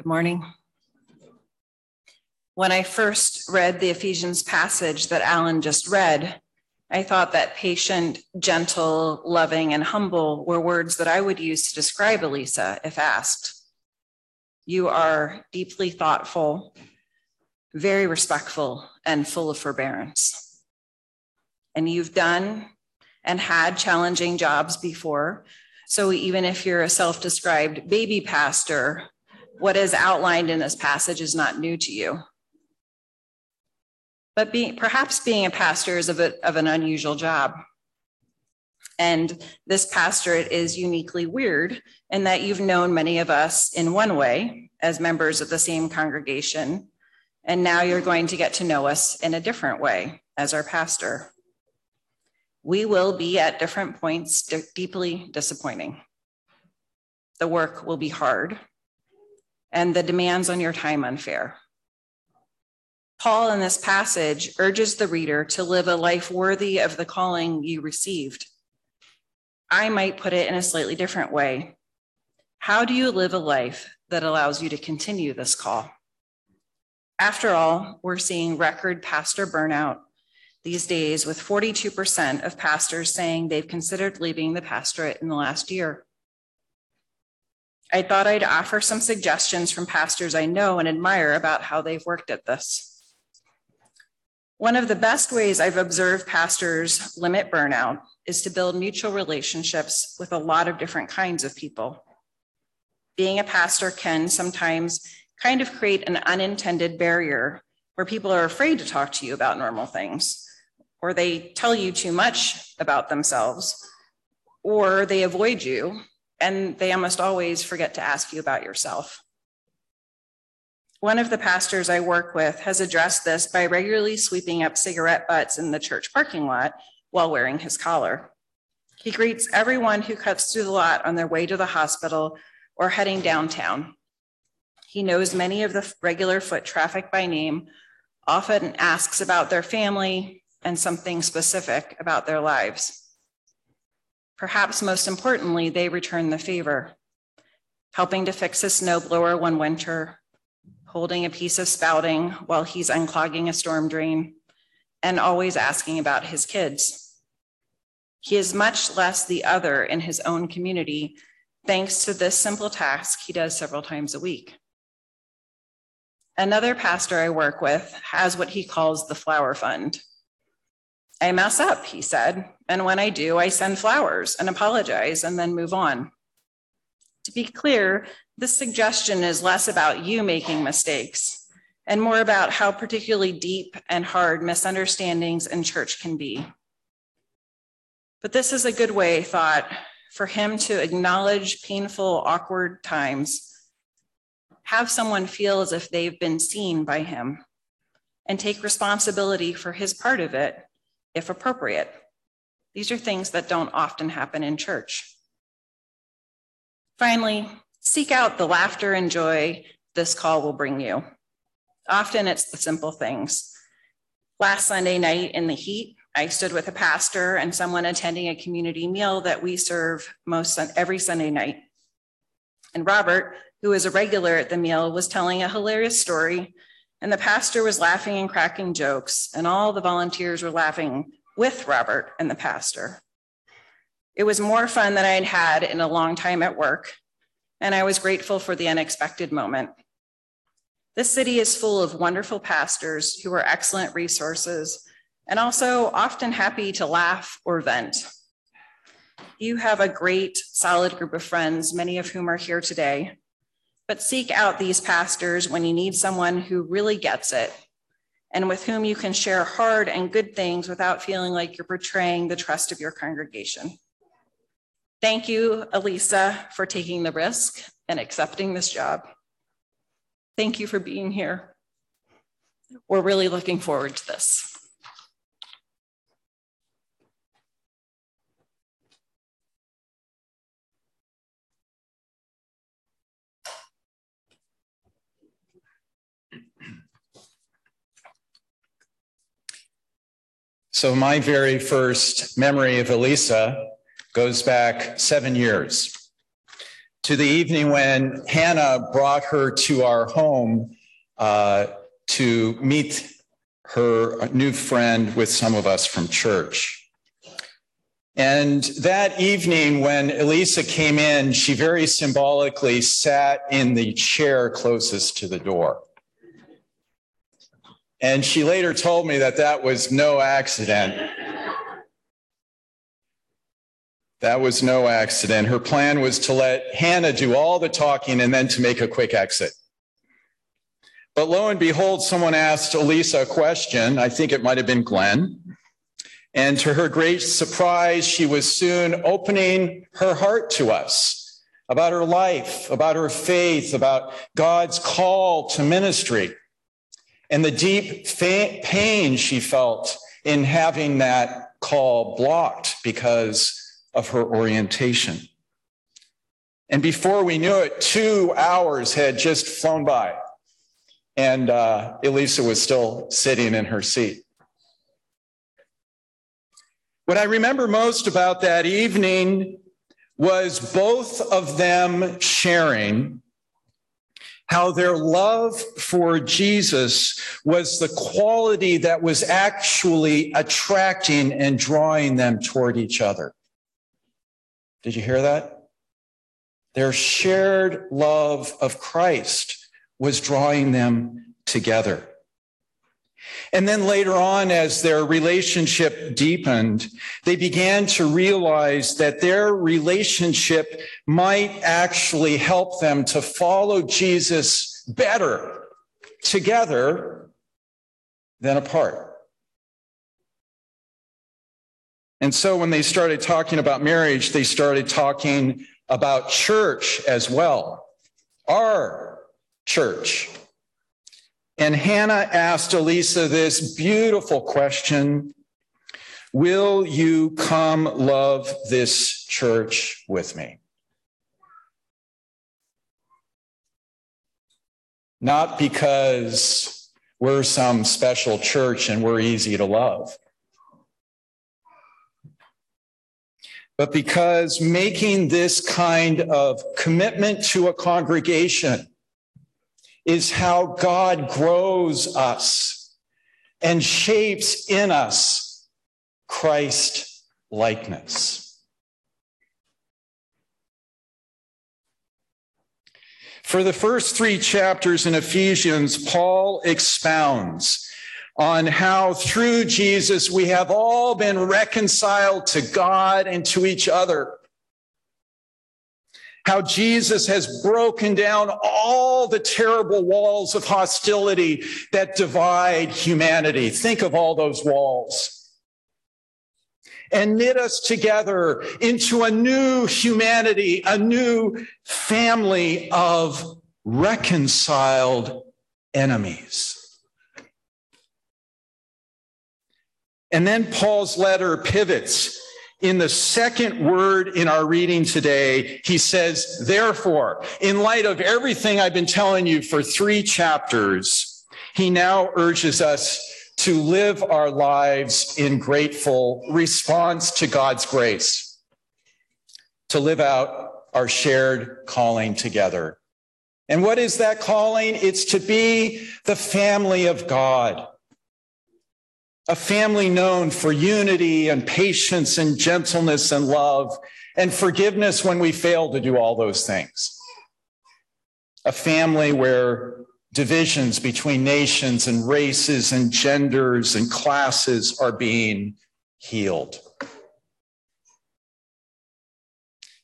Good morning. When I first read the Ephesians passage that Alan just read, I thought that patient, gentle, loving, and humble were words that I would use to describe Elisa if asked. You are deeply thoughtful, very respectful, and full of forbearance. And you've done and had challenging jobs before. So even if you're a self described baby pastor, what is outlined in this passage is not new to you. But perhaps being a pastor is of, a, of an unusual job. And this pastorate is uniquely weird in that you've known many of us in one way as members of the same congregation. And now you're going to get to know us in a different way as our pastor. We will be at different points deeply disappointing. The work will be hard, and the demands on your time unfair. Paul in this passage urges the reader to live a life worthy of the calling you received. I might put it in a slightly different way. How do you live a life that allows you to continue this call? After all, we're seeing record pastor burnout these days, with 42% of pastors saying they've considered leaving the pastorate in the last year. I thought I'd offer some suggestions from pastors I know and admire about how they've worked at this. One of the best ways I've observed pastors limit burnout is to build mutual relationships with a lot of different kinds of people. Being a pastor can sometimes kind of create an unintended barrier where people are afraid to talk to you about normal things, or they tell you too much about themselves, or they avoid you and they almost always forget to ask you about yourself. One of the pastors I work with has addressed this by regularly sweeping up cigarette butts in the church parking lot while wearing his collar. He greets everyone who cuts through the lot on their way to the hospital or heading downtown. He knows many of the regular foot traffic by name, often asks about their family and something specific about their lives. Perhaps most importantly, they return the favor, helping to fix a snowblower one winter holding a piece of spouting while he's unclogging a storm drain, and always asking about his kids. He is much less the other in his own community, thanks to this simple task he does several times a week. Another pastor I work with has what he calls the flower fund. I mess up, he said, and when I do, I send flowers and apologize and then move on. To be clear, this suggestion is less about you making mistakes and more about how particularly deep and hard misunderstandings in church can be. But this is a good way, thought, for him to acknowledge painful, awkward times, have someone feel as if they've been seen by him, and take responsibility for his part of it, if appropriate. These are things that don't often happen in church. Finally, Seek out the laughter and joy this call will bring you. Often it's the simple things. Last Sunday night in the heat, I stood with a pastor and someone attending a community meal that we serve most every Sunday night. And Robert, who is a regular at the meal, was telling a hilarious story, and the pastor was laughing and cracking jokes, and all the volunteers were laughing with Robert and the pastor. It was more fun than I'd had in a long time at work, and I was grateful for the unexpected moment. This city is full of wonderful pastors who are excellent resources and also often happy to laugh or vent. You have a great, solid group of friends, many of whom are here today. But seek out these pastors when you need someone who really gets it and with whom you can share hard and good things without feeling like you're betraying the trust of your congregation. Thank you, Elisa, for taking the risk and accepting this job. Thank you for being here. We're really looking forward to this. So, my very first memory of Elisa goes back seven years. to the evening when Hannah brought her to our home uh, to meet her new friend with some of us from church. And that evening, when Elisa came in, she very symbolically sat in the chair closest to the door. And she later told me that that was no accident. That was no accident. Her plan was to let Hannah do all the talking and then to make a quick exit. But lo and behold, someone asked Elisa a question. I think it might have been Glenn. And to her great surprise, she was soon opening her heart to us about her life, about her faith, about God's call to ministry, and the deep pain she felt in having that call blocked because of her orientation. And before we knew it, two hours had just flown by, and uh, Elisa was still sitting in her seat. What I remember most about that evening was both of them sharing how their love for Jesus was the quality that was actually attracting and drawing them toward each other. Did you hear that? Their shared love of Christ was drawing them together. And then later on, as their relationship deepened, they began to realize that their relationship might actually help them to follow Jesus better together than apart. And so when they started talking about marriage, they started talking about church as well. Our church. And Hannah asked Elisa this beautiful question Will you come love this church with me? Not because we're some special church and we're easy to love. but because making this kind of commitment to a congregation is how God grows us and shapes in us Christ likeness. For the first three chapters in Ephesians, Paul expounds on how through Jesus we have all been reconciled to God and to each other. How Jesus has broken down all the terrible walls of hostility that divide humanity. Think of all those walls. And knit us together into a new humanity, a new family of reconciled enemies. And then Paul's letter pivots. In the second word in our reading today, he says, therefore, in light of everything I've been telling you for three chapters, he now urges us to live our lives in grateful response to God's grace, to live out our shared calling together. And what is that calling? It's to be the family of God a family known for unity and patience and gentleness and love and forgiveness when we fail to do all those things. A family where divisions between nations and races and genders and classes are being healed.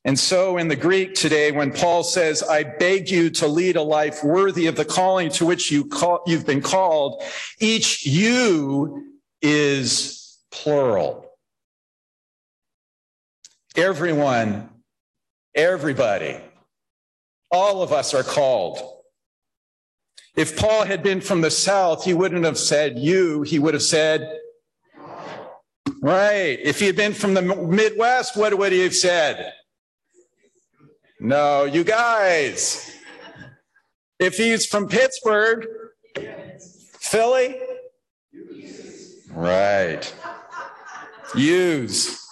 And so in the Greek today, when Paul says, I beg you to lead a life worthy of the calling to which you call, you've been called, each you is plural. Everyone, everybody, all of us are called. If Paul had been from the South, he wouldn't have said you, he would have said, right. If he had been from the Midwest, what would he have said? No, you guys. If he's from Pittsburgh, Philly, Right. Use.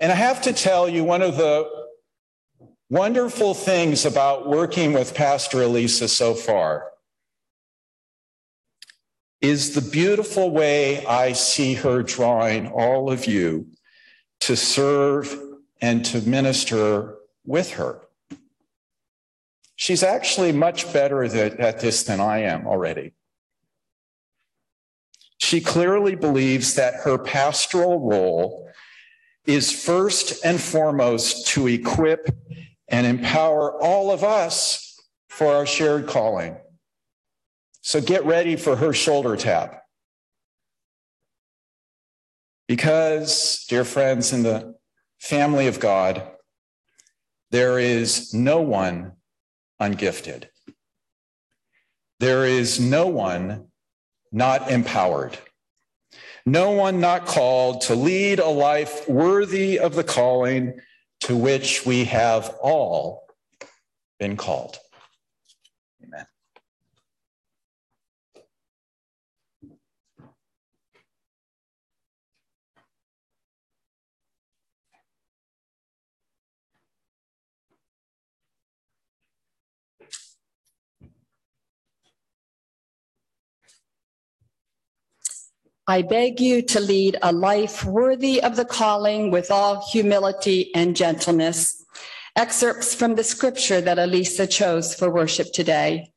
And I have to tell you, one of the wonderful things about working with Pastor Elisa so far is the beautiful way I see her drawing all of you to serve and to minister with her. She's actually much better at this than I am already. She clearly believes that her pastoral role is first and foremost to equip and empower all of us for our shared calling. So get ready for her shoulder tap. Because, dear friends, in the family of God, there is no one ungifted. There is no one not empowered. No one not called to lead a life worthy of the calling to which we have all been called. Amen. I beg you to lead a life worthy of the calling with all humility and gentleness. Excerpts from the scripture that Elisa chose for worship today.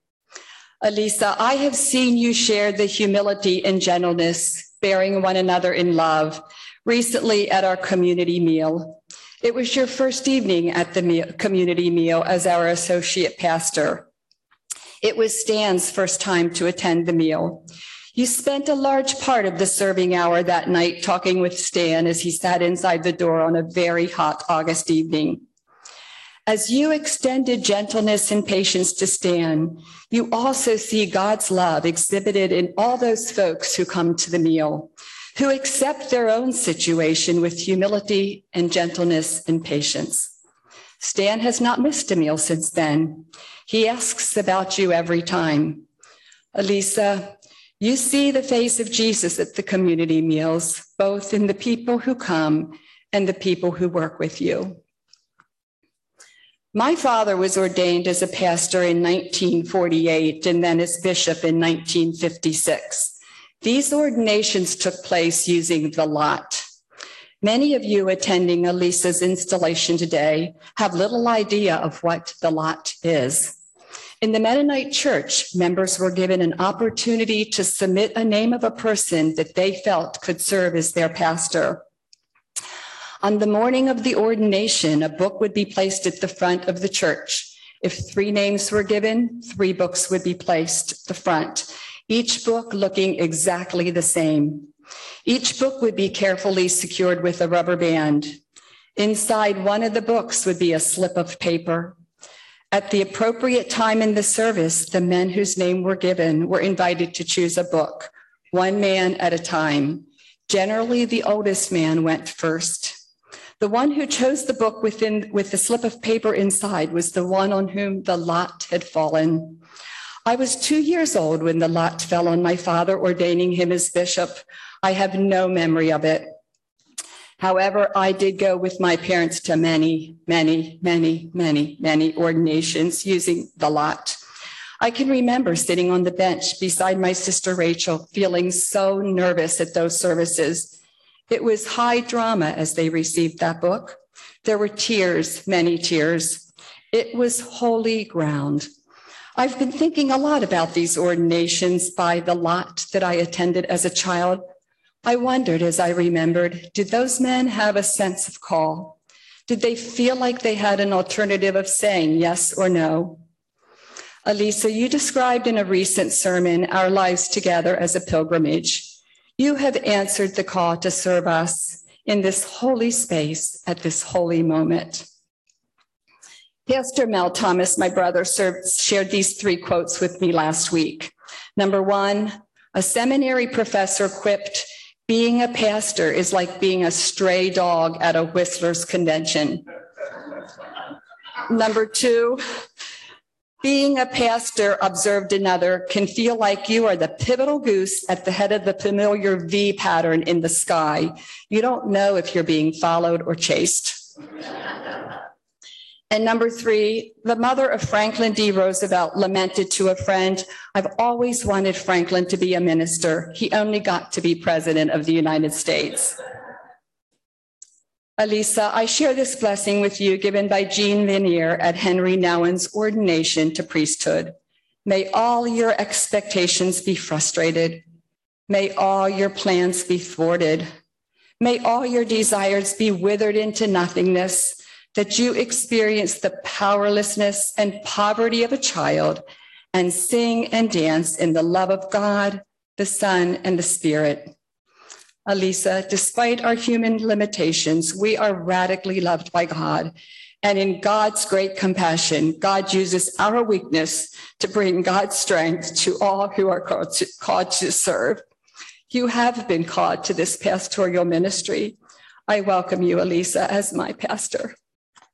Elisa, I have seen you share the humility and gentleness, bearing one another in love, recently at our community meal. It was your first evening at the meal, community meal as our associate pastor. It was Stan's first time to attend the meal. You spent a large part of the serving hour that night talking with Stan as he sat inside the door on a very hot August evening. As you extended gentleness and patience to Stan, you also see God's love exhibited in all those folks who come to the meal, who accept their own situation with humility and gentleness and patience. Stan has not missed a meal since then. He asks about you every time. Elisa, you see the face of Jesus at the community meals, both in the people who come and the people who work with you. My father was ordained as a pastor in 1948 and then as bishop in 1956. These ordinations took place using the lot. Many of you attending Elisa's installation today have little idea of what the lot is. In the Mennonite church, members were given an opportunity to submit a name of a person that they felt could serve as their pastor. On the morning of the ordination, a book would be placed at the front of the church. If three names were given, three books would be placed at the front, each book looking exactly the same. Each book would be carefully secured with a rubber band. Inside one of the books would be a slip of paper. At the appropriate time in the service, the men whose name were given were invited to choose a book, one man at a time. Generally, the oldest man went first. The one who chose the book within, with the slip of paper inside was the one on whom the lot had fallen. I was two years old when the lot fell on my father, ordaining him as bishop. I have no memory of it. However, I did go with my parents to many, many, many, many, many ordinations using the lot. I can remember sitting on the bench beside my sister Rachel, feeling so nervous at those services. It was high drama as they received that book. There were tears, many tears. It was holy ground. I've been thinking a lot about these ordinations by the lot that I attended as a child I wondered as I remembered did those men have a sense of call? Did they feel like they had an alternative of saying yes or no? Elisa, you described in a recent sermon our lives together as a pilgrimage. You have answered the call to serve us in this holy space at this holy moment. Pastor Mel Thomas, my brother, served, shared these three quotes with me last week. Number one, a seminary professor quipped, being a pastor is like being a stray dog at a Whistlers convention. Number two, Being a pastor, observed another, can feel like you are the pivotal goose at the head of the familiar V pattern in the sky. You don't know if you're being followed or chased. And number three, the mother of Franklin D. Roosevelt lamented to a friend, I've always wanted Franklin to be a minister. He only got to be president of the United States. Elisa, I share this blessing with you given by Jean Vanier at Henri Nouwen's ordination to priesthood. May all your expectations be frustrated. May all your plans be thwarted. May all your desires be withered into nothingness, that you experience the powerlessness and poverty of a child and sing and dance in the love of God, the Son, and the Spirit. Elisa, despite our human limitations, we are radically loved by God. And in God's great compassion, God uses our weakness to bring God's strength to all who are called to, called to serve. You have been called to this pastoral ministry. I welcome you, Elisa, as my pastor.